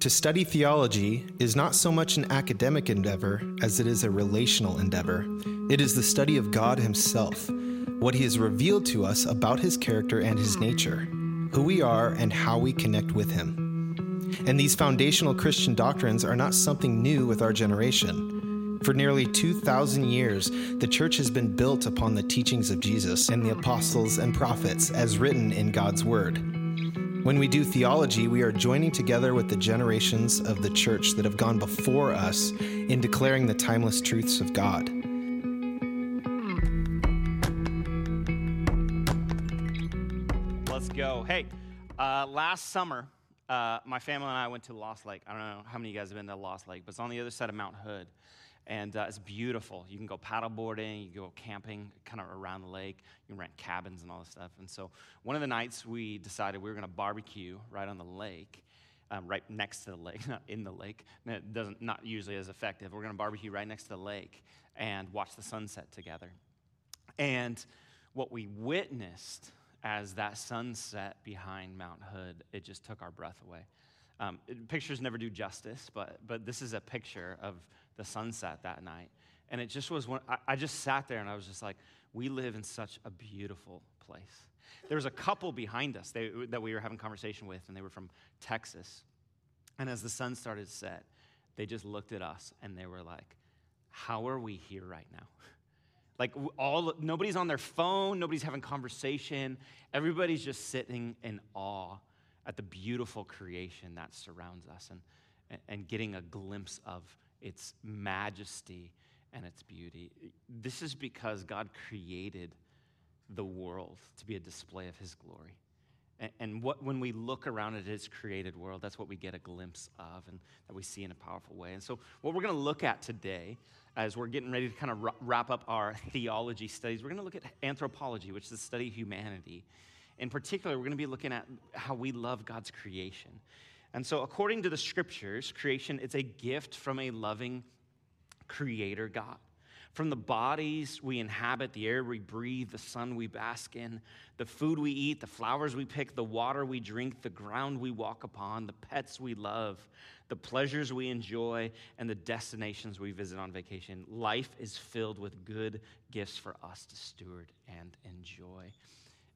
To study theology is not so much an academic endeavor as it is a relational endeavor. It is the study of God Himself, what He has revealed to us about His character and His nature, who we are, and how we connect with Him. And these foundational Christian doctrines are not something new with our generation. For nearly 2,000 years, the church has been built upon the teachings of Jesus and the apostles and prophets as written in God's Word. When we do theology, we are joining together with the generations of the church that have gone before us in declaring the timeless truths of God. Let's go. Hey, uh, last summer, uh, my family and I went to Lost Lake. I don't know how many of you guys have been to Lost Lake, but it's on the other side of Mount Hood. And uh, it's beautiful. You can go paddleboarding, you can go camping kind of around the lake, you can rent cabins and all this stuff. And so one of the nights we decided we were going to barbecue right on the lake. Um, right next to the lake, not in the lake. It doesn't not usually as effective. We're going to barbecue right next to the lake and watch the sunset together. And what we witnessed as that sunset behind Mount Hood, it just took our breath away. Um, pictures never do justice, but, but this is a picture of the sunset that night. And it just was one, I, I just sat there and I was just like, we live in such a beautiful place. There was a couple behind us they, that we were having conversation with, and they were from Texas. And as the sun started to set, they just looked at us and they were like, How are we here right now? Like all nobody's on their phone, nobody's having conversation. Everybody's just sitting in awe at the beautiful creation that surrounds us and, and getting a glimpse of its majesty and its beauty. This is because God created the world to be a display of his glory. And what, when we look around at his created world, that's what we get a glimpse of and that we see in a powerful way. And so, what we're going to look at today, as we're getting ready to kind of wrap up our theology studies, we're going to look at anthropology, which is the study of humanity. In particular, we're going to be looking at how we love God's creation. And so, according to the scriptures, creation is a gift from a loving creator God. From the bodies we inhabit, the air we breathe, the sun we bask in, the food we eat, the flowers we pick, the water we drink, the ground we walk upon, the pets we love, the pleasures we enjoy, and the destinations we visit on vacation. Life is filled with good gifts for us to steward and enjoy.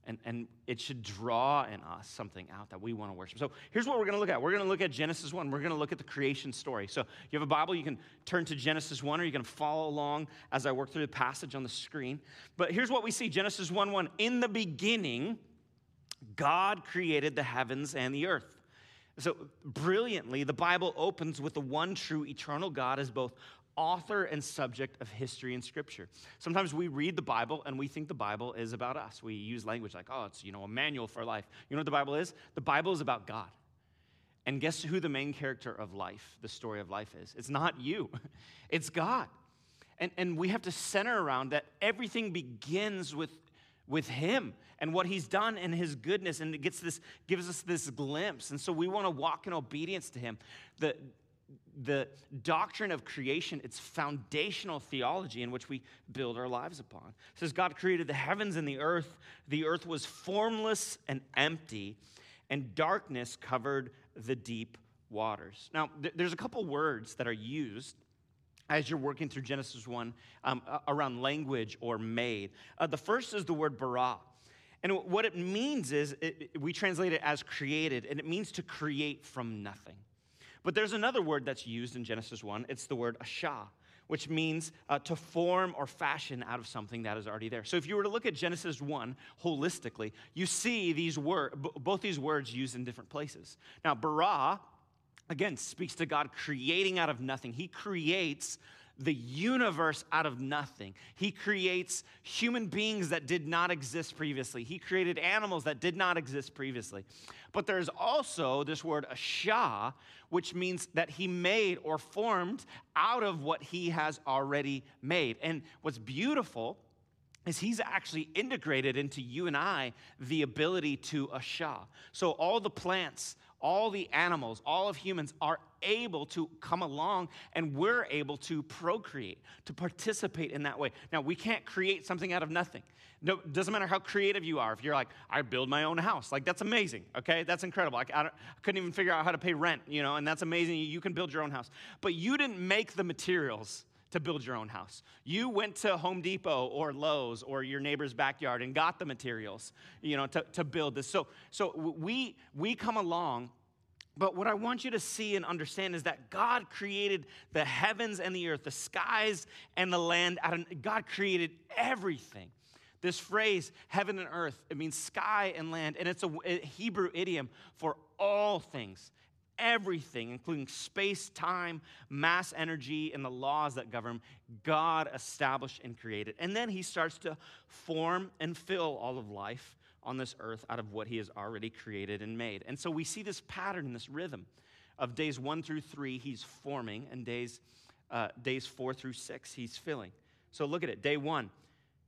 And, and it should draw in us something out that we want to worship. So here's what we're going to look at. We're going to look at Genesis 1. We're going to look at the creation story. So you have a Bible, you can turn to Genesis 1, or you can follow along as I work through the passage on the screen. But here's what we see Genesis 1 1. In the beginning, God created the heavens and the earth. So, brilliantly, the Bible opens with the one true eternal God as both author and subject of history and scripture. Sometimes we read the Bible and we think the Bible is about us. We use language like, oh, it's, you know, a manual for life. You know what the Bible is? The Bible is about God. And guess who the main character of life, the story of life is? It's not you, it's God. And, and we have to center around that everything begins with, with Him and what He's done and His goodness, and it gets this, gives us this glimpse. And so we want to walk in obedience to Him. The, the doctrine of creation, it's foundational theology in which we build our lives upon. It says God created the heavens and the earth. The earth was formless and empty, and darkness covered the deep waters. Now, th- there's a couple words that are used as you're working through Genesis 1 um, around language or made. Uh, the first is the word bara. And what it means is, it, we translate it as created, and it means to create from nothing. But there's another word that's used in Genesis 1. It's the word asha, which means uh, to form or fashion out of something that is already there. So if you were to look at Genesis 1 holistically, you see these word, b- both these words used in different places. Now, bara, again, speaks to God creating out of nothing. He creates the universe out of nothing. He creates human beings that did not exist previously. He created animals that did not exist previously. But there's also this word asha, which means that he made or formed out of what he has already made. And what's beautiful is he's actually integrated into you and I the ability to asha. So all the plants, all the animals, all of humans are able to come along and we're able to procreate, to participate in that way. Now, we can't create something out of nothing. No, doesn't matter how creative you are. If you're like, I build my own house, like that's amazing, okay? That's incredible. I, I, I couldn't even figure out how to pay rent, you know, and that's amazing. You can build your own house. But you didn't make the materials to build your own house. You went to Home Depot or Lowe's or your neighbor's backyard and got the materials, you know, to, to build this. So, so we, we come along but what I want you to see and understand is that God created the heavens and the earth, the skies and the land. God created everything. This phrase, heaven and earth, it means sky and land, and it's a Hebrew idiom for all things, everything, including space, time, mass energy, and the laws that govern, God established and created. And then he starts to form and fill all of life on this earth out of what he has already created and made. And so we see this pattern, this rhythm of days one through three, he's forming, and days, uh, days four through six, he's filling. So look at it. Day one,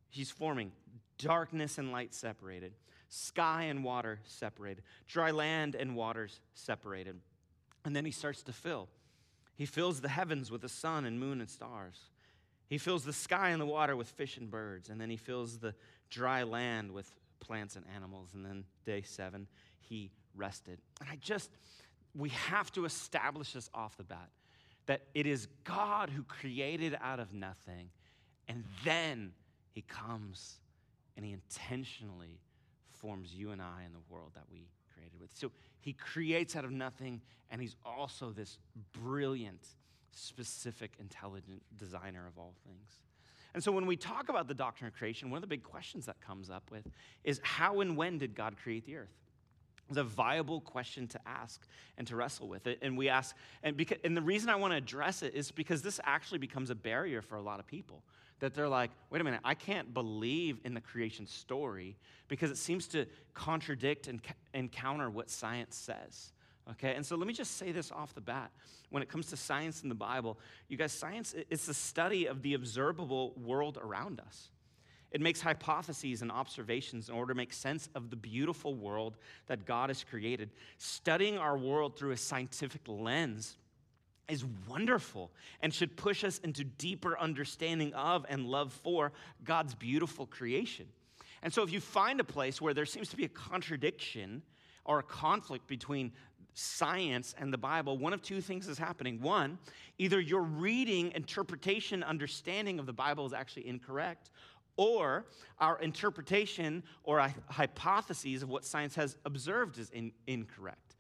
he's forming darkness and light separated, sky and water separated, dry land and waters separated. And then he starts to fill. He fills the heavens with the sun and moon and stars. He fills the sky and the water with fish and birds. And then he fills the dry land with plants and animals. And then day seven, he rested. And I just, we have to establish this off the bat that it is God who created out of nothing. And then he comes and he intentionally forms you and I in the world that we created with. So he creates out of nothing, and he's also this brilliant, specific, intelligent designer of all things. And so when we talk about the doctrine of creation, one of the big questions that comes up with is how and when did God create the earth? It's a viable question to ask and to wrestle with it. And we ask, and, because, and the reason I want to address it is because this actually becomes a barrier for a lot of people. That they're like, wait a minute, I can't believe in the creation story because it seems to contradict and, and counter what science says. Okay, and so let me just say this off the bat. When it comes to science in the Bible, you guys, science, it's the study of the observable world around us. It makes hypotheses and observations in order to make sense of the beautiful world that God has created. Studying our world through a scientific lens is wonderful and should push us into deeper understanding of and love for God's beautiful creation. And so, if you find a place where there seems to be a contradiction or a conflict between science and the Bible, one of two things is happening. One, either your reading, interpretation, understanding of the Bible is actually incorrect, or our interpretation or hypotheses of what science has observed is in, incorrect.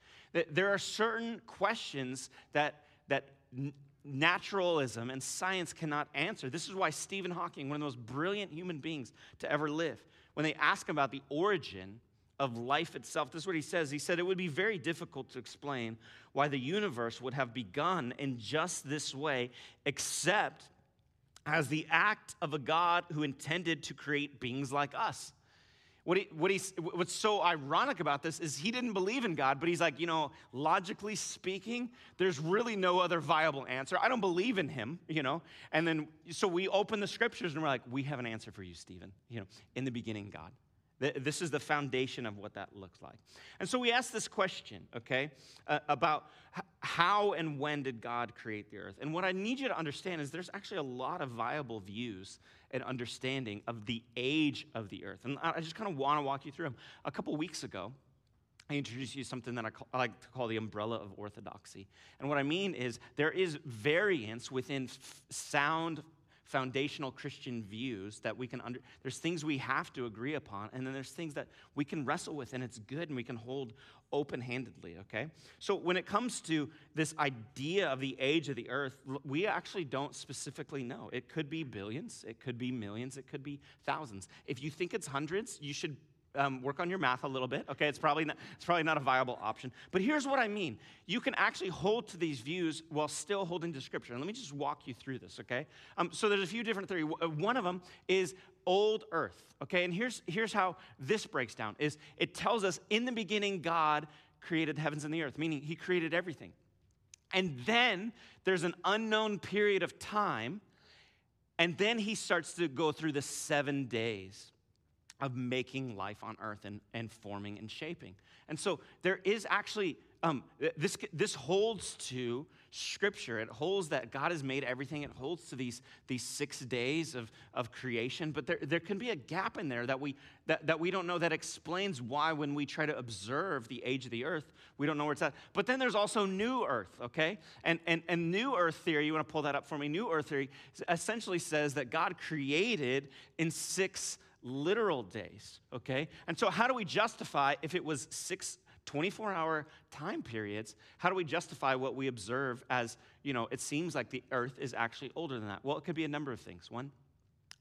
There are certain questions that, that naturalism and science cannot answer. This is why Stephen Hawking, one of the most brilliant human beings to ever live, when they ask him about the origin of life itself. This is what he says. He said it would be very difficult to explain why the universe would have begun in just this way, except as the act of a God who intended to create beings like us. What he, what he's, what's so ironic about this is he didn't believe in God, but he's like, you know, logically speaking, there's really no other viable answer. I don't believe in him, you know. And then, so we open the scriptures and we're like, we have an answer for you, Stephen. You know, in the beginning, God. This is the foundation of what that looks like. And so we ask this question, okay, uh, about how and when did God create the earth? And what I need you to understand is there's actually a lot of viable views and understanding of the age of the earth. And I just kind of want to walk you through them. A couple weeks ago, I introduced you to something that I, call, I, like to call the umbrella of orthodoxy. And what I mean is there is variance within f- sound foundational Christian views that we can under, there's things we have to agree upon, and then there's things that we can wrestle with, and it's good, and we can hold open handedly, okay? So when it comes to this idea of the age of the earth, we actually don't specifically know. It could be billions, it could be millions, it could be thousands. If you think it's hundreds, you should um, work on your math a little bit. Okay, it's probably, not, it's probably not a viable option. But here's what I mean you can actually hold to these views while still holding to Scripture. And let me just walk you through this, okay? Um, so there's a few different theories. Uh, one of them is old earth, okay? And here's, here's how this breaks down is it tells us in the beginning God created the heavens and the earth, meaning he created everything. And then there's an unknown period of time, and then he starts to go through the seven days. Of making life on earth and, and forming and shaping. And so there is actually, um, this, this holds to Scripture. It holds that God has made everything. It holds to these, these six days of, of creation. But there, there can be a gap in there that we, that, that we don't know that explains why, when we try to observe the age of the earth, we don't know where it's at. But then there's also new earth, okay? And, and, and new earth theory, you want to pull that up for me? New earth theory essentially says that God created in six literal days, okay? And so, how do we justify if it was six 24 hour time periods, how do we justify what we observe as, you know, it seems like the earth is actually older than that? Well, it could be a number of things. One,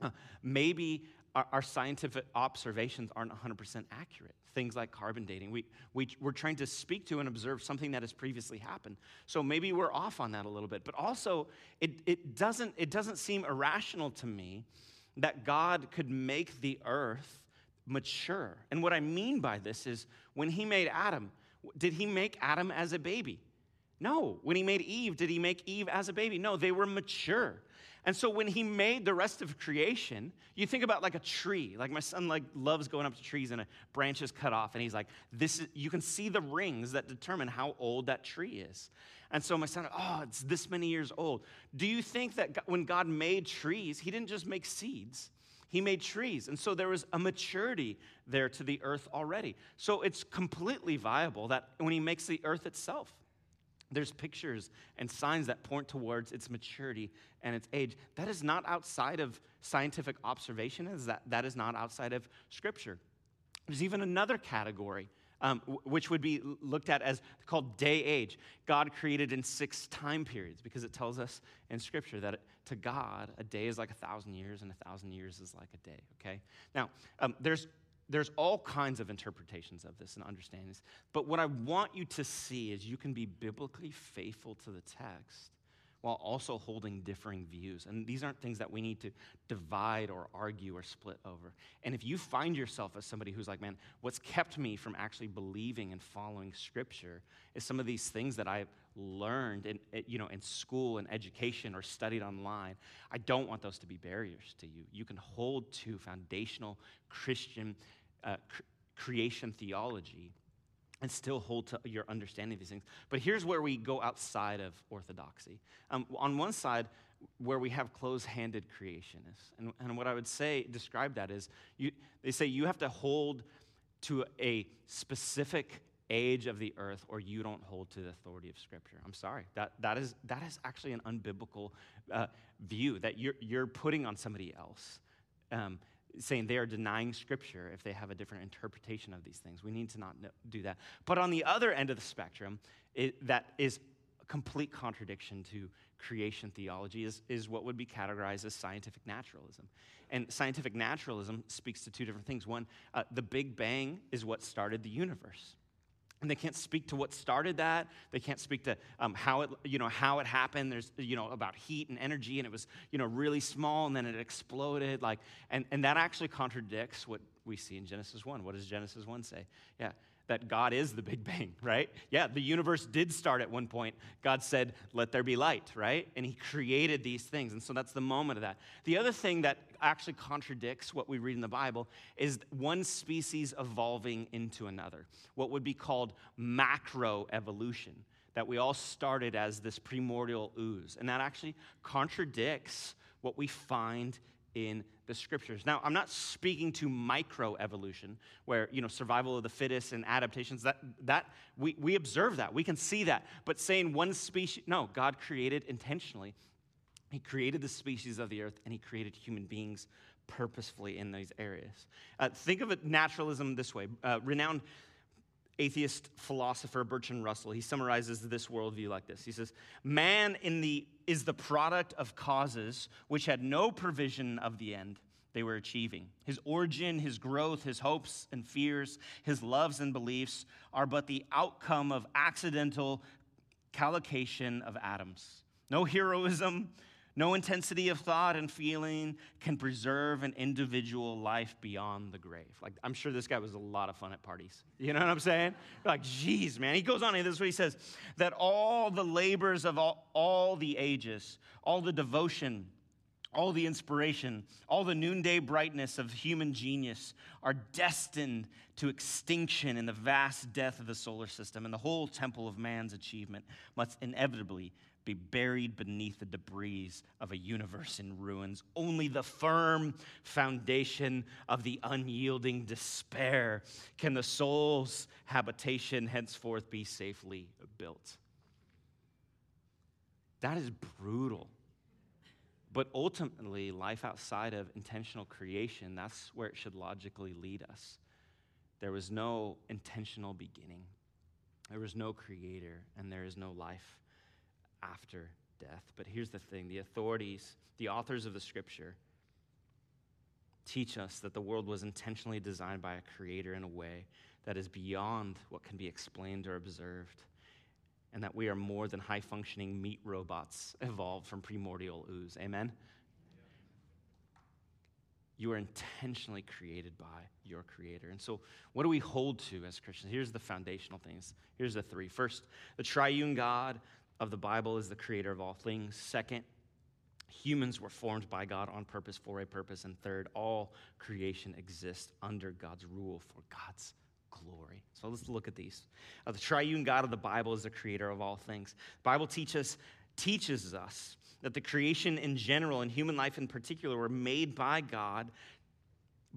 uh, maybe our, our, scientific observations aren't 100% accurate. Things like carbon dating. We, we, we're trying to speak to and observe something that has previously happened. So maybe we're off on that a little bit. But also, it, it, doesn't, it doesn't seem irrational to me that God could make the earth mature. And what I mean by this is when he made Adam, did he make Adam as a baby? No. When he made Eve, did he make Eve as a baby? No, they were mature. And so when he made the rest of creation, you think about like a tree. Like my son like loves going up to trees and uh, a branch is cut off and he's like this is you can see the rings that determine how old that tree is. And so my son, oh, it's this many years old. Do you think that when God made trees, he didn't just make seeds? He made trees. And so there was a maturity there to the earth already. So it's completely viable that when he makes the earth itself, there's pictures and signs that point towards its maturity and its age. That is not outside of scientific observation, is that, that is not outside of scripture. There's even another category um, which would be looked at as called day age. God created in six time periods because it tells us in Scripture that to God, a day is like a thousand years and a thousand years is like a day, okay? Now, um, there's there's all kinds of interpretations of this and understandings. But what I want you to see is you can be biblically faithful to the text while also holding differing views. And these aren't things that we need to divide or argue or split over. And if you find yourself as somebody who's like, man, what's kept me from actually believing and following Scripture is some of these things that I've learned in, you know, in school and education or studied online. I don't want those to be barriers to you. You can hold to foundational Christian uh, cr- creation theology and still hold to your understanding of these things. But here's where we go outside of orthodoxy. Um, on one side, where we have close-handed creationists, and, and what I would say, describe that is, you, they say you have to hold to a specific age of the earth or you don't hold to the authority of scripture i'm sorry that, that, is, that is actually an unbiblical uh, view that you're, you're putting on somebody else um, saying they are denying scripture if they have a different interpretation of these things. We need to not do that. But on the other end of the spectrum, it, that is a complete contradiction to creation theology, is, is what would be categorized as scientific naturalism. And scientific naturalism speaks to two different things. One, uh, the Big Bang is what started the universe. And they can't speak to what started that. They can't speak to um, how it, you know, how it happened. There's, you know, about heat and energy, and it was, you know, really small, and then it exploded. Like, and, and that actually contradicts what we see in Genesis 1. What does Genesis 1 say? Yeah, that God is the Big Bang, right? Yeah, the universe did start at one point. God said, let there be light, right? And he created these things. And so that's the moment of that. The other thing that actually contradicts what we read in the Bible is one species evolving into another, what would be called macro evolution. That we all started as this primordial ooze. And that actually contradicts what we find in the scriptures. Now, I'm not speaking to microevolution, where you know survival of the fittest and adaptations. That that we, we observe that, we can see that. But saying one species, no, God created intentionally. He created the species of the earth, and He created human beings purposefully in these areas. Uh, think of it naturalism this way: uh, renowned atheist philosopher Bertrand Russell, he summarizes this worldview like this. He says, Man in the, is the product of causes which had no provision of the end they were achieving. His origin, his growth, his hopes and fears, his loves and beliefs are but the outcome of accidental collocation of atoms. No heroism, no intensity of thought and feeling can preserve an individual life beyond the grave. Like, I'm sure this guy was a lot of fun at parties. You know what I'm saying? like, geez, man. He goes on, and this is what he says that all the labors of all, all the ages, all the devotion, all the inspiration, all the noonday brightness of human genius are destined to extinction in the vast death of the solar system, and the whole temple of man's achievement must inevitably be buried beneath the debris of a universe in ruins. Only the firm foundation of the unyielding despair can the soul's habitation henceforth be safely built. That is brutal. But ultimately, life outside of intentional creation, that's where it should logically lead us. There was no intentional beginning, there was no creator, and there is no life after death. But here's the thing the authorities, the authors of the scripture, teach us that the world was intentionally designed by a creator in a way that is beyond what can be explained or observed and that we are more than high functioning meat robots evolved from primordial ooze. Amen? You are intentionally created by your creator. And so, what do we hold to as Christians? Here's the foundational things. Here's the three. First, the triune God of the Bible is the creator of all things. Second, humans were formed by God on purpose for a purpose. And third, all creation exists under God's rule for God's glory. So let's look at these. Uh, the triune God of the Bible is the creator of all things. The Bible teaches, teaches us that the creation in general and human life in particular were made by God,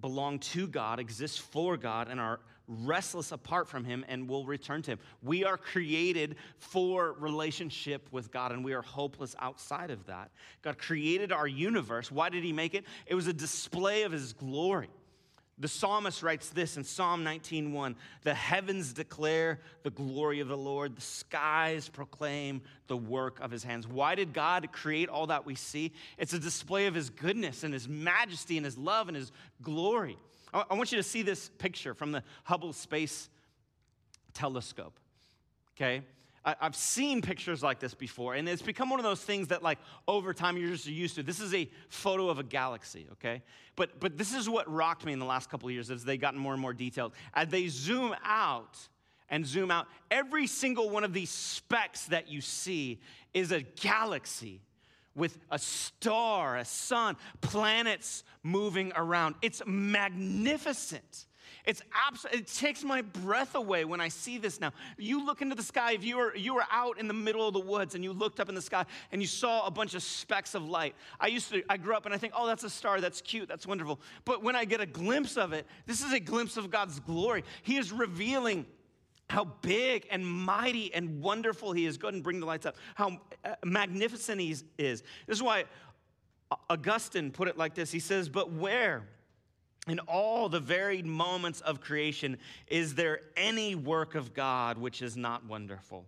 belong to God, exist for God, and are restless apart from Him and will return to Him. We are created for relationship with God, and we are hopeless outside of that. God created our universe. Why did He make it? It was a display of His glory. The psalmist writes this in Psalm 19:1, "The heavens declare the glory of the Lord, the skies proclaim the work of his hands." Why did God create all that we see? It's a display of his goodness and his majesty and his love and his glory. I want you to see this picture from the Hubble Space Telescope. Okay? I've seen pictures like this before, and it's become one of those things that, like, over time you're just used to. This is a photo of a galaxy, okay? But, but this is what rocked me in the last couple of years as they gotten more and more detailed. As they zoom out and zoom out, every single one of these specks that you see is a galaxy with a star, a sun, planets moving around. It's magnificent. It's abs- it takes my breath away when I see this now. You look into the sky, if you were, you were out in the middle of the woods and you looked up in the sky and you saw a bunch of specks of light. I used to, I grew up and I think, oh, that's a star, that's cute, that's wonderful. But when I get a glimpse of it, this is a glimpse of God's glory. He is revealing how big and mighty and wonderful he is. Go ahead and bring the lights up. How uh, magnificent he is. This is why Augustine put it like this He says, But where? In all the varied moments of creation, is there any work of God which is not wonderful?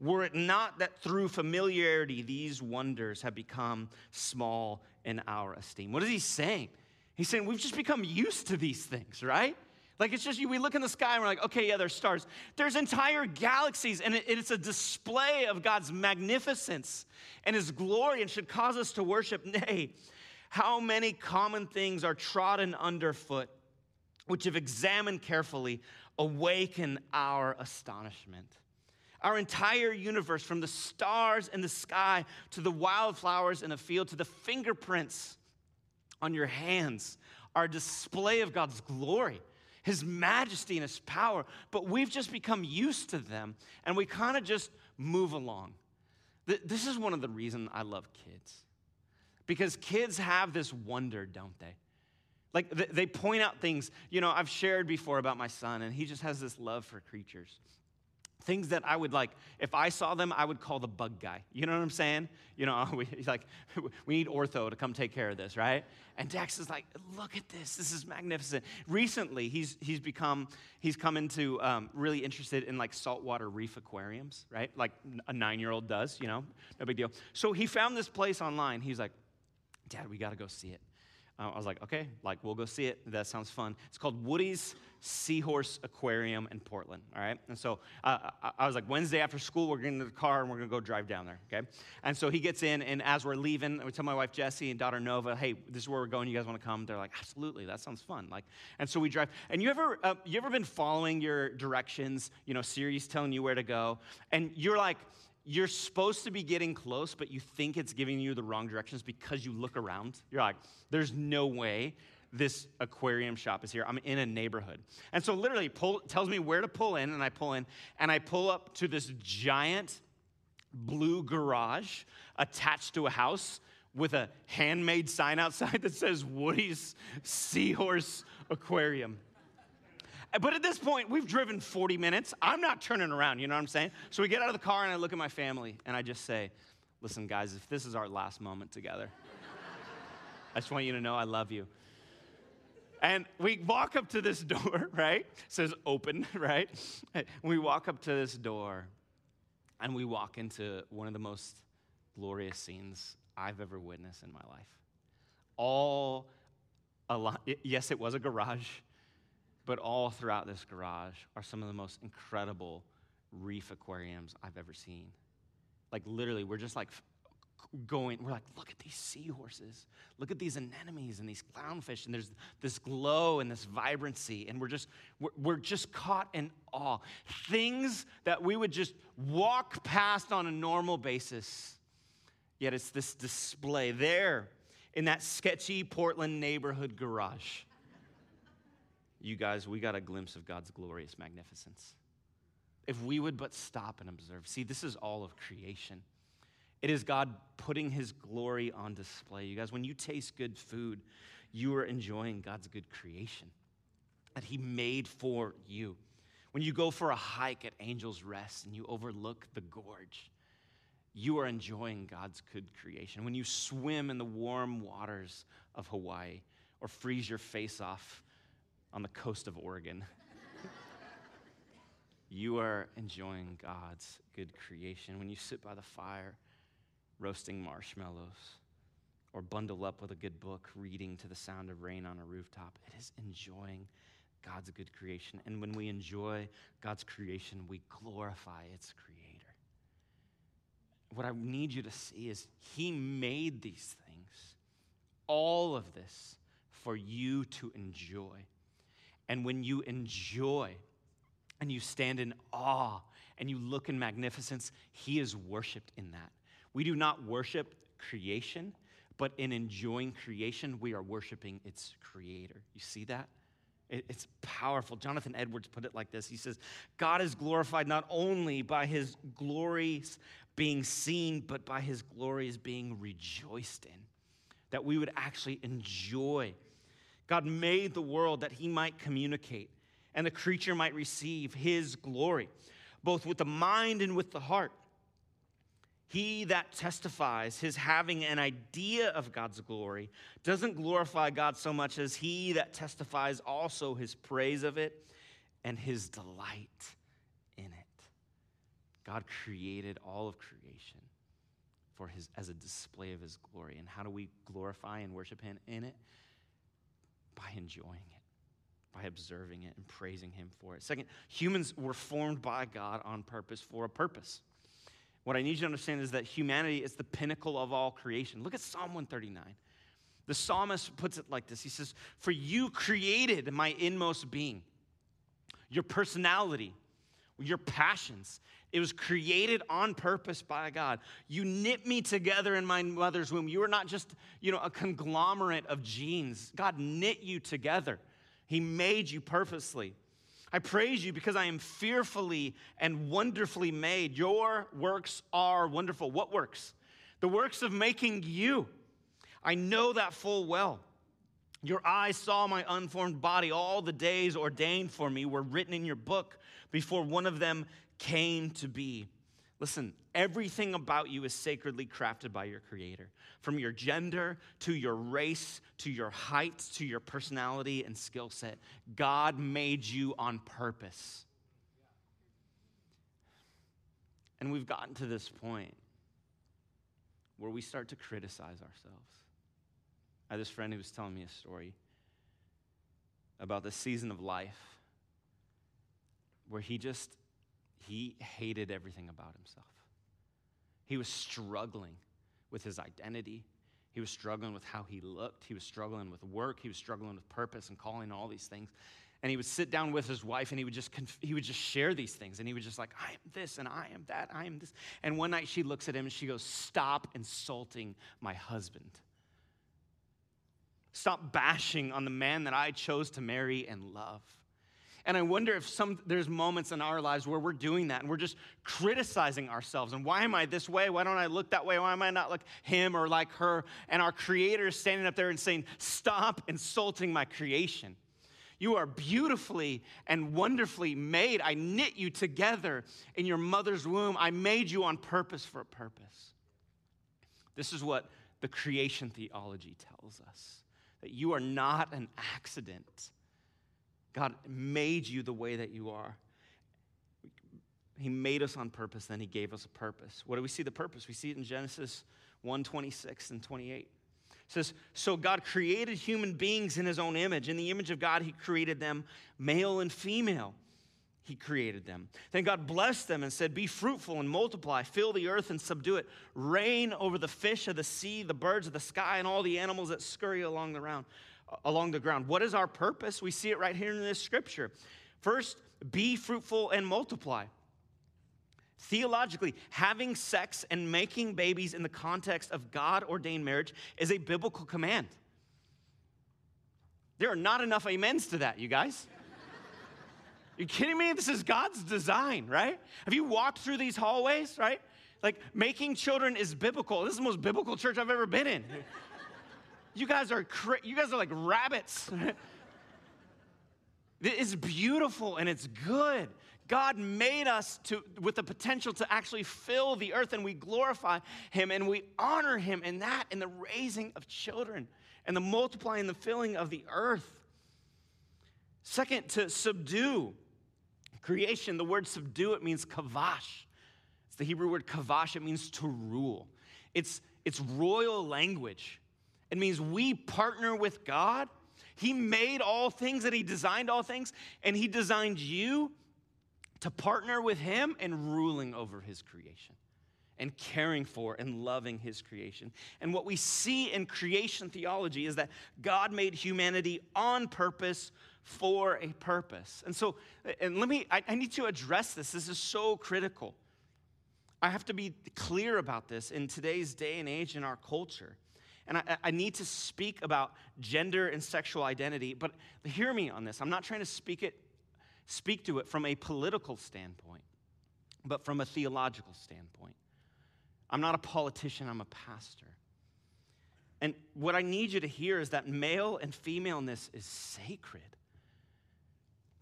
Were it not that through familiarity these wonders have become small in our esteem? What is he saying? He's saying we've just become used to these things, right? Like it's just, you, we look in the sky and we're like, okay, yeah, there's stars. There's entire galaxies, and it's a display of God's magnificence and his glory and should cause us to worship. Nay, how many common things are trodden underfoot, which, if examined carefully, awaken our astonishment. Our entire universe, from the stars in the sky to the wildflowers in a field to the fingerprints on your hands, are a display of God's glory, His majesty, and His power. But we've just become used to them and we kind of just move along. This is one of the reasons I love kids. Because kids have this wonder, don't they? Like they point out things, you know, I've shared before about my son, and he just has this love for creatures. Things that I would like, if I saw them, I would call the bug guy. You know what I'm saying? You know, we, like, we need ortho to come take care of this, right? And Dex is like, look at this. This is magnificent. Recently, he's, he's become, he's come into um, really interested in like saltwater reef aquariums, right? Like a nine year old does, you know, no big deal. So he found this place online. He's like, Dad, we got to go see it. I was like, okay, like we'll go see it. That sounds fun. It's called Woody's Seahorse Aquarium in Portland. All right, and so uh, I was like, Wednesday after school, we're getting in the car and we're gonna go drive down there. Okay, and so he gets in, and as we're leaving, we tell my wife Jessie and daughter Nova, hey, this is where we're going. You guys want to come? They're like, absolutely. That sounds fun. Like, and so we drive. And you ever uh, you ever been following your directions? You know, Siri's telling you where to go, and you're like you're supposed to be getting close, but you think it's giving you the wrong directions because you look around. You're like, there's no way this aquarium shop is here. I'm in a neighborhood. And so literally pull, tells me where to pull in, and I pull in, and I pull up to this giant blue garage attached to a house with a handmade sign outside that says Woody's Seahorse Aquarium. But at this point, we've driven 40 minutes. I'm not turning around, you know what I'm saying? So we get out of the car and I look at my family and I just say, listen, guys, if this is our last moment together, I just want you to know I love you. And we walk up to this door, right? It says open, right? We walk up to this door and we walk into one of the most glorious scenes I've ever witnessed in my life. All yes, it was a garage, but all throughout this garage are some of the most incredible reef aquariums I've ever seen. Like, literally, we're just like going, we're like, look at these seahorses, look at these anemones and these clownfish, and there's this glow and this vibrancy, and we're just, we're, we're just caught in awe. Things that we would just walk past on a normal basis, yet it's this display there in that sketchy Portland neighborhood garage. You guys, we got a glimpse of God's glorious magnificence. If we would but stop and observe. See, this is all of creation. It is God putting his glory on display. You guys, when you taste good food, you are enjoying God's good creation that he made for you. When you go for a hike at Angel's Rest and you overlook the gorge, you are enjoying God's good creation. When you swim in the warm waters of Hawaii or freeze your face off on the coast of Oregon, you are enjoying God's good creation. When you sit by the fire, roasting marshmallows, or bundle up with a good book, reading to the sound of rain on a rooftop. It is enjoying God's good creation. And when we enjoy God's creation, we glorify its creator. What I need you to see is He made these things, all of this, for you to enjoy. And when you enjoy and you stand in awe and you look in magnificence, He is worshiped in that. We do not worship creation, but in enjoying creation, we are worshiping its creator. You see that? It's powerful. Jonathan Edwards put it like this He says, God is glorified not only by his glories being seen, but by his glories being rejoiced in. That we would actually enjoy. God made the world that he might communicate and the creature might receive his glory, both with the mind and with the heart. He that testifies his having an idea of God's glory doesn't glorify God so much as he that testifies also his praise of it and his delight in it. God created all of creation for his as a display of his glory. And how do we glorify and worship him in it? By enjoying it, by observing it and praising him for it. Second, humans were formed by God on purpose for a purpose. What I need you to understand is that humanity is the pinnacle of all creation. Look at Psalm 139. The psalmist puts it like this He says, For you created my inmost being, your personality, your passions. It was created on purpose by God. You knit me together in my mother's womb. You are not just, you know, a conglomerate of genes. God knit you together. He made you purposely. I praise you because I am fearfully and wonderfully made. Your works are wonderful. What works? The works of making you. I know that full well. Your eyes saw my unformed body. All the days ordained for me were written in your book before one of them came to be. Listen, everything about you is sacredly crafted by your Creator. From your gender to your race to your height to your personality and skill set, God made you on purpose. And we've gotten to this point where we start to criticize ourselves. I had this friend who was telling me a story about the season of life where he just he hated everything about himself. He was struggling with his identity. He was struggling with how he looked. He was struggling with work. He was struggling with purpose and calling, all these things. and he would sit down with his wife and he would just conf- he would just share these things and he would just like i am this and i am that i am this and one night she looks at him and she goes stop insulting my husband stop bashing on the man that i chose to marry and love and I wonder if some there's moments in our lives where we're doing that and we're just criticizing ourselves. And why am I this way? Why don't I look that way? Why am I not like him or like her? And our creator is standing up there and saying, Stop insulting my creation. You are beautifully and wonderfully made. I knit you together in your mother's womb. I made you on purpose for a purpose. This is what the creation theology tells us that you are not an accident God made you the way that you are. He made us on purpose, then he gave us a purpose. What do we see the purpose? We see it in Genesis 1 26 and 28. It says, So God created human beings in his own image. In the image of God, he created them, male and female. He created them. Then God blessed them and said, Be fruitful and multiply, fill the earth and subdue it, reign over the fish of the sea, the birds of the sky, and all the animals that scurry along the ground along the ground. What is our purpose? We see it right here in this scripture. First, be fruitful and multiply. Theologically, having sex and making babies in the context of God ordained marriage is a biblical command. There are not enough amens to that, you guys. you kidding me? This is God's design, right? Have you walked through these hallways, right? Like making children is biblical. This is the most biblical church I've ever been in. You guys are cra- you guys are like rabbits. it's beautiful and it's good. God made us to, with the potential to actually fill the earth, and we glorify Him and we honor Him in that, in the raising of children and the multiplying, the filling of the earth. Second, to subdue creation. The word subdue it means kavash. It's the Hebrew word kavash. It means to rule. It's it's royal language. It means we partner with God. He made all things and He designed all things, and He designed you to partner with Him in ruling over His creation and caring for and loving His creation. And what we see in creation theology is that God made humanity on purpose for a purpose. And so, and let me, I, I need to address this. This is so critical. I have to be clear about this in today's day and age in our culture. And I, I, need to speak about gender and sexual identity, but hear me on this. I'm not trying to speak it, speak to it from a political standpoint, but from a theological standpoint. I'm not a politician, I'm a pastor. And what I need you to hear is that male and femaleness is sacred.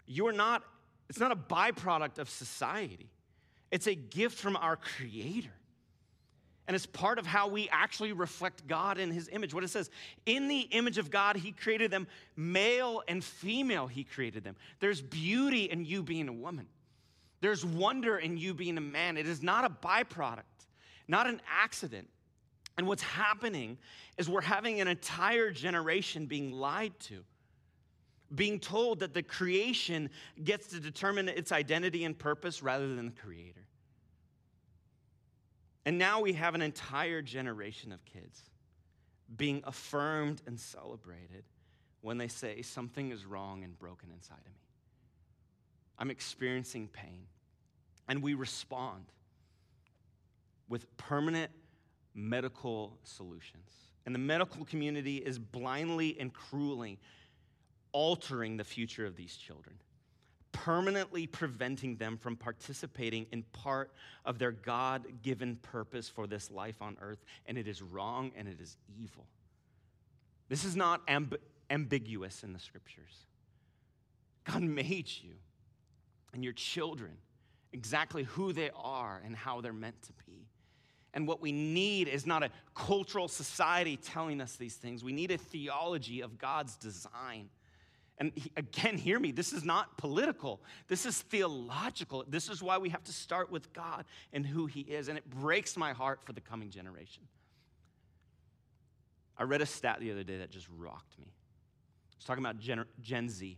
You're not, it's not a byproduct of society. It's a gift from our Creator and it's part of how we actually reflect God in his image. What it says, in the image of God, he created them, male and female, he created them. There's beauty in you being a woman, there's wonder in you being a man. It is not a byproduct, not an accident. And what's happening is we're having an entire generation being lied to being told that the creation gets to determine its identity and purpose rather than the creator. And now we have an entire generation of kids being affirmed and celebrated when they say something is wrong and broken inside of me. I'm experiencing pain. And we respond with permanent medical solutions. And the medical community is blindly and cruelly altering the future of these children permanently preventing them from participating in part of their God given purpose for this life on earth. And it is wrong and it is evil. This is not amb- ambiguous in the scriptures. God made you and your children exactly who they are and how they're meant to be. And what we need is not a cultural society telling us these things. We need a theology of God's design and again, hear me, this is not political. This is theological. This is why we have to start with God and who He is. And it breaks my heart for the coming generation. I read a stat the other day that just rocked me. I was talking about Gen, Gen Z.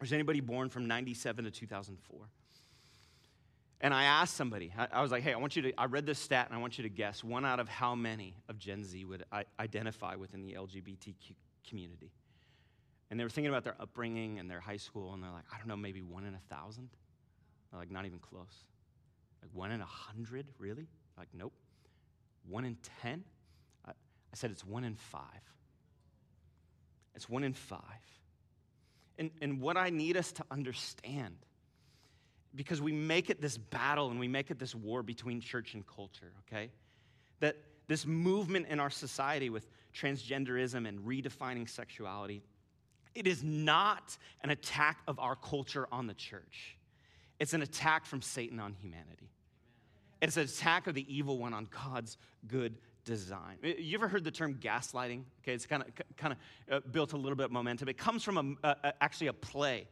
Was anybody born from 97 to 2004? And I asked somebody, I, I was like, hey, I want you to, I read this stat and I want you to guess one out of how many of Gen Z would identify within the LGBTQ community. And they were thinking about their upbringing and their high school, and they're like, I don't know, maybe one in a thousand? They're like, not even close. Like, one in a hundred? Really? Like, nope. One in ten? I, I said, it's one in five. It's one in five. And, and what I need us to understand, because we make it this battle and we make it this war between church and culture, okay? That this movement in our society with transgenderism and redefining sexuality, it is not an attack of our culture on the church. It's an attack from Satan on humanity. It's an attack of the evil one on God's good design. You ever heard the term gaslighting? Okay, it's kind of kind of uh, built a little bit of momentum. It comes from a, a, actually a play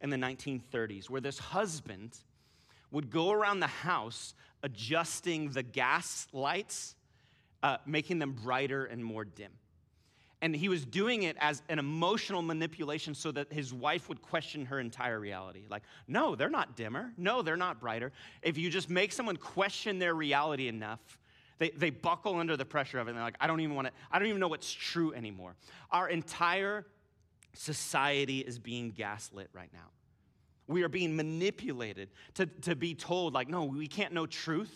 in the 1930s where this husband would go around the house adjusting the gas lights, uh, making them brighter and more dim. And he was doing it as an emotional manipulation so that his wife would question her entire reality. Like, no, they're not dimmer. No, they're not brighter. If you just make someone question their reality enough, they, they buckle under the pressure of it and they're like, I don't even want to, I don't even know what's true anymore. Our entire society is being gaslit right now. We are being manipulated to, to be told, like, no, we can't know truth.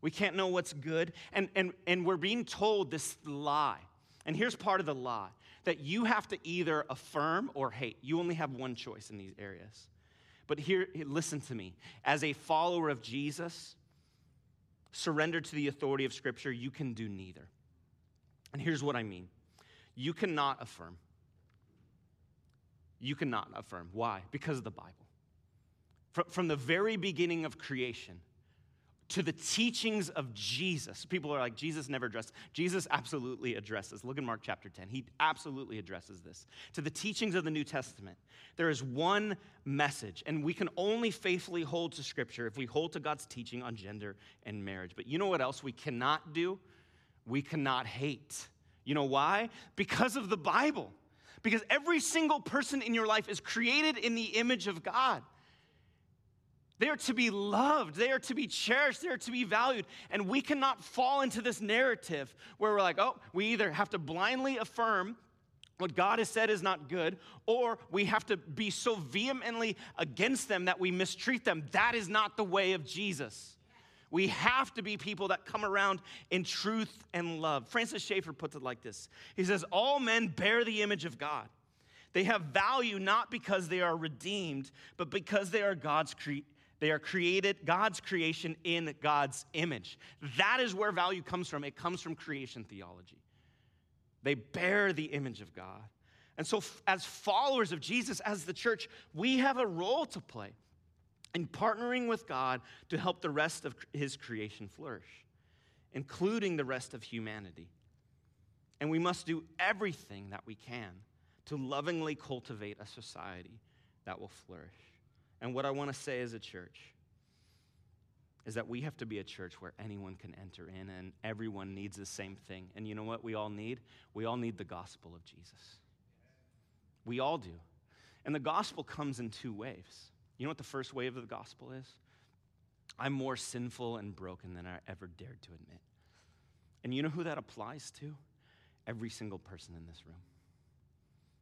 We can't know what's good. And, and, and we're being told this lie and here's part of the lie that you have to either affirm or hate. You only have one choice in these areas. But here, listen to me. As a follower of Jesus, surrender to the authority of Scripture, you can do neither. And here's what I mean you cannot affirm. You cannot affirm. Why? Because of the Bible. From the very beginning of creation, to the teachings of Jesus. People are like, Jesus never addressed. Jesus absolutely addresses. Look in Mark chapter 10. He absolutely addresses this. To the teachings of the New Testament, there is one message, and we can only faithfully hold to Scripture if we hold to God's teaching on gender and marriage. But you know what else we cannot do? We cannot hate. You know why? Because of the Bible. Because every single person in your life is created in the image of God. They are to be loved. They are to be cherished. They are to be valued. And we cannot fall into this narrative where we're like, oh, we either have to blindly affirm what God has said is not good, or we have to be so vehemently against them that we mistreat them. That is not the way of Jesus. We have to be people that come around in truth and love. Francis Schaeffer puts it like this He says, All men bear the image of God. They have value not because they are redeemed, but because they are God's they are created, God's creation in God's image. That is where value comes from. It comes from creation theology. They bear the image of God. And so, as followers of Jesus, as the church, we have a role to play in partnering with God to help the rest of his creation flourish, including the rest of humanity. And we must do everything that we can to lovingly cultivate a society that will flourish. And what I want to say as a church is that we have to be a church where anyone can enter in and everyone needs the same thing. And you know what we all need? We all need the gospel of Jesus. We all do. And the gospel comes in two waves. You know what the first wave of the gospel is? I'm more sinful and broken than I ever dared to admit. And you know who that applies to? Every single person in this room.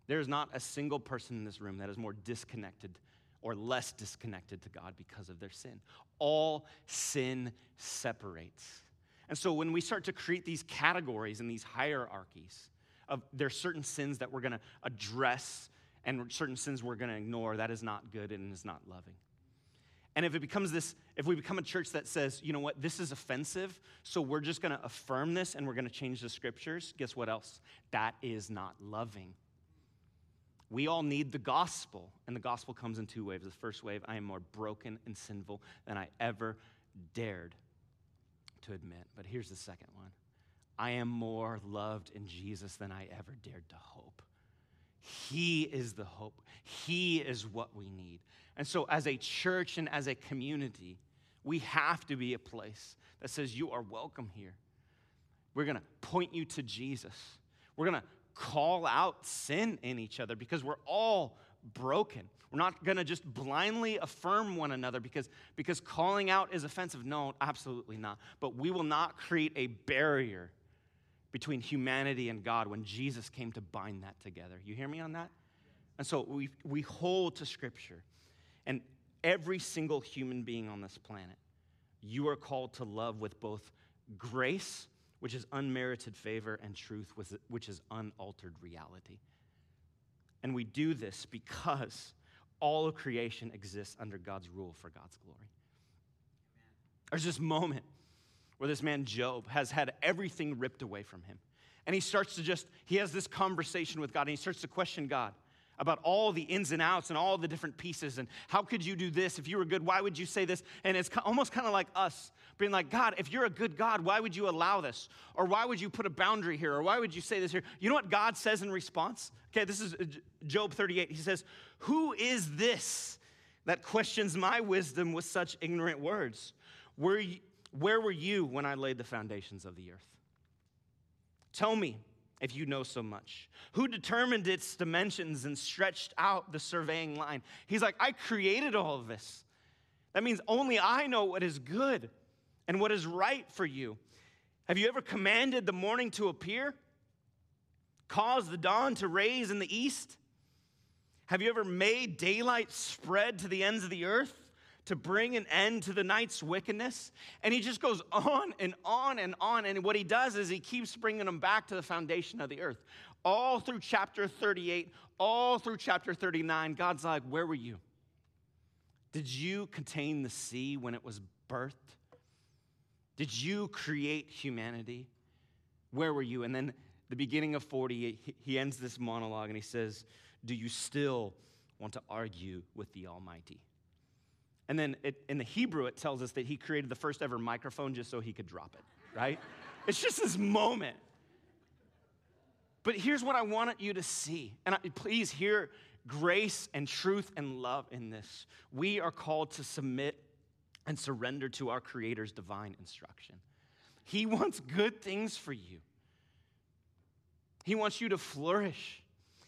There's not a single person in this room that is more disconnected or less disconnected to God because of their sin. All sin separates. And so when we start to create these categories and these hierarchies of there's certain sins that we're going to address and certain sins we're going to ignore, that is not good and is not loving. And if it becomes this, if we become a church that says, you know what, this is offensive, so we're just going to affirm this and we're going to change the scriptures, guess what else? That is not loving. We all need the gospel, and the gospel comes in two waves. The first wave, I am more broken and sinful than I ever dared to admit. But here's the second one I am more loved in Jesus than I ever dared to hope. He is the hope, He is what we need. And so, as a church and as a community, we have to be a place that says, You are welcome here. We're to point you to Jesus. We're to call out sin in each other because we're all broken. We're not going to just blindly affirm one another because, because calling out is offensive. No, absolutely not. But we will not create a barrier between humanity and God when Jesus came to bind that together. You hear me on that? And so we, we hold to Scripture. And every single human being on this planet, you are called to love with both grace, which is unmerited favor, and truth, which is unaltered reality. And we do this because all of creation exists under God's rule for God's glory. There's this moment where this man, Job, has had everything ripped away from him. And he starts to just, he has this conversation with God and he starts to question God about all the ins and outs and all the different pieces and how could you do this if you were good why would you say this and it's almost kind of like us being like god if you're a good god why would you allow this? Or why would you put a boundary here? Or why would you say this here? You know what god says in response? Okay this is uh, job 38 he says who is this that questions my wisdom with such ignorant words? Were you, where were you when i laid the foundations of the earth? Tell me if you know so much? Who determined its dimensions and stretched out the surveying line? He's like, I created all of this. That means only I know what is good and what is right for you. Have you ever commanded the morning to appear? Caused the dawn to raise in the east? Have you ever made daylight spread to the ends of the earth? to bring an end to the night's wickedness. And he just goes on and on and on. And what he does is he keeps bringing them back to the foundation of the earth. All through chapter 38, all through chapter 39, God's like, Where were you? Did you contain the sea when it was birthed? Did you create humanity? Where were you? And then the beginning of 40, he ends this monologue and he says, Do you still want to argue with the Almighty? And then it, in the Hebrew, it tells us that he created the first ever microphone just so he could drop it, right? it's just this moment. But here's what I want you to see. And I, please hear grace and truth and love in this. We are called to submit and surrender to our Creator's divine instruction. He wants good things for you, He wants you to flourish.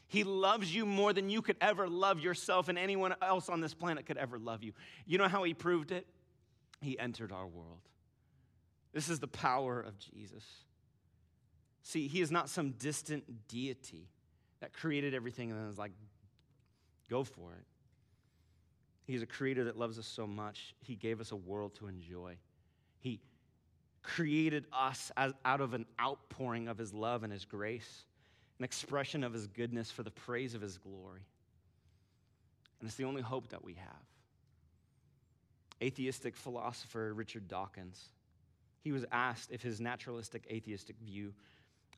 He loves you more than you could ever love yourself and anyone else on this planet could ever love you. You know how he proved it? He entered our world. This is the power of Jesus. See, he is not some distant deity that created everything and then was like, go for it. He's a creator that loves us so much, he gave us a world to enjoy. He created us as, out of an outpouring of his love and his grace an expression of his goodness for the praise of his glory. And it's the only hope that we have. Atheistic philosopher Richard Dawkins, he was asked if his naturalistic atheistic view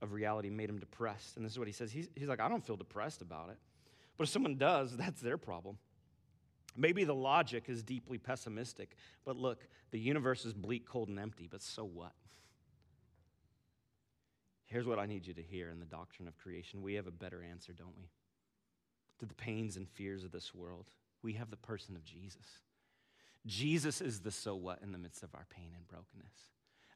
of reality made him depressed. And this is what he says. He's, he's like, I don't feel depressed about it. But if someone does, that's their problem. Maybe the logic is deeply pessimistic, but look, the universe is bleak, cold, and empty, but so what? Here's what I need you to hear in the doctrine of creation. We have a better answer, don't we? To the pains and fears of this world, we have the person of Jesus. Jesus is the so what in the midst of our pain and brokenness.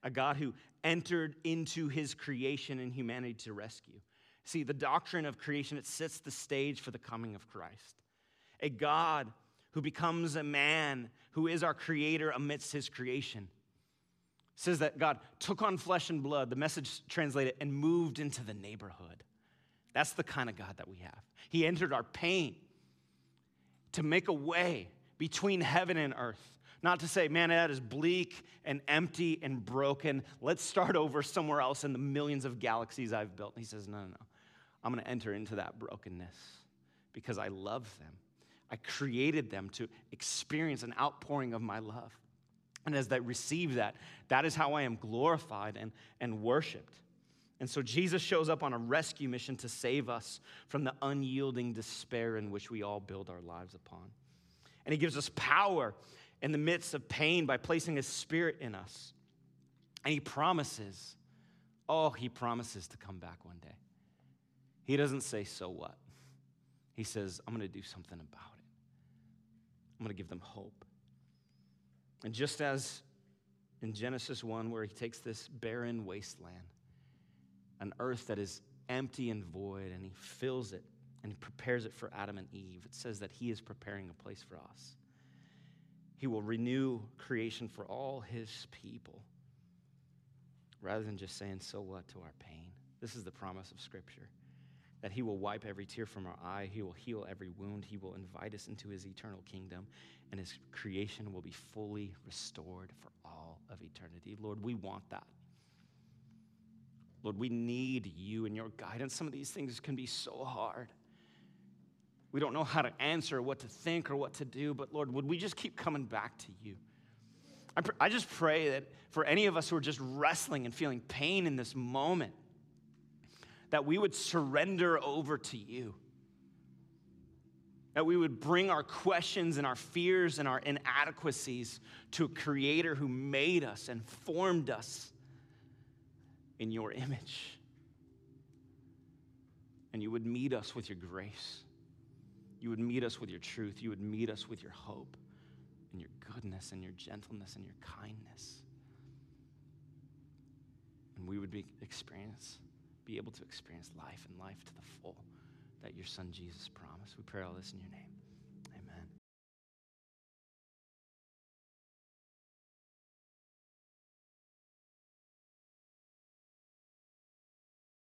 A God who entered into his creation and humanity to rescue. See, the doctrine of creation, it sets the stage for the coming of Christ. A God who becomes a man who is our creator amidst his creation says that God took on flesh and blood, the message translated, and moved into the neighborhood. That's the kind of God that we have. He entered our pain to make a way between heaven and earth. Not to say, man, that is bleak and empty and broken. Let's start over somewhere else in the millions of galaxies I've built. And he says, no, no, no. I'm going to enter into that brokenness because I love them. I created them to experience an outpouring of my love. And as they receive that, that is how I am glorified and, and worshiped. And so Jesus shows up on a rescue mission to save us from the unyielding despair in which we all build our lives upon. And he gives us power in the midst of pain by placing his spirit in us. And he promises, oh, he promises to come back one day. He doesn't say, so what? He says, I'm going to do something about it. I'm going to give them hope. And just as in Genesis 1, where he takes this barren wasteland, an earth that is empty and void, and he fills it and he prepares it for Adam and Eve, it says that he is preparing a place for us. He will renew creation for all his people rather than just saying, so what to our pain. This is the promise of Scripture. That He will wipe every tear from our eye, He will heal every wound, He will invite us into His eternal kingdom, and His creation will be fully restored for all of eternity. Lord, we want that. Lord, we need you and your guidance. Some of these things can be so hard. We don't know how to answer, or what to think, or what to do, but Lord, would we just keep coming back to you? I, pr- I just pray that for any of us who are just wrestling and feeling pain in this moment, that we would surrender over to you. That we would bring our questions and our fears and our inadequacies to a creator who made us and formed us in your image. And you would meet us with your grace. You would meet us with your truth. You would meet us with your hope and your goodness and your gentleness and your kindness. And we would be experience, be able to experience life and life to the full that your son Jesus promised. We pray all this in your name.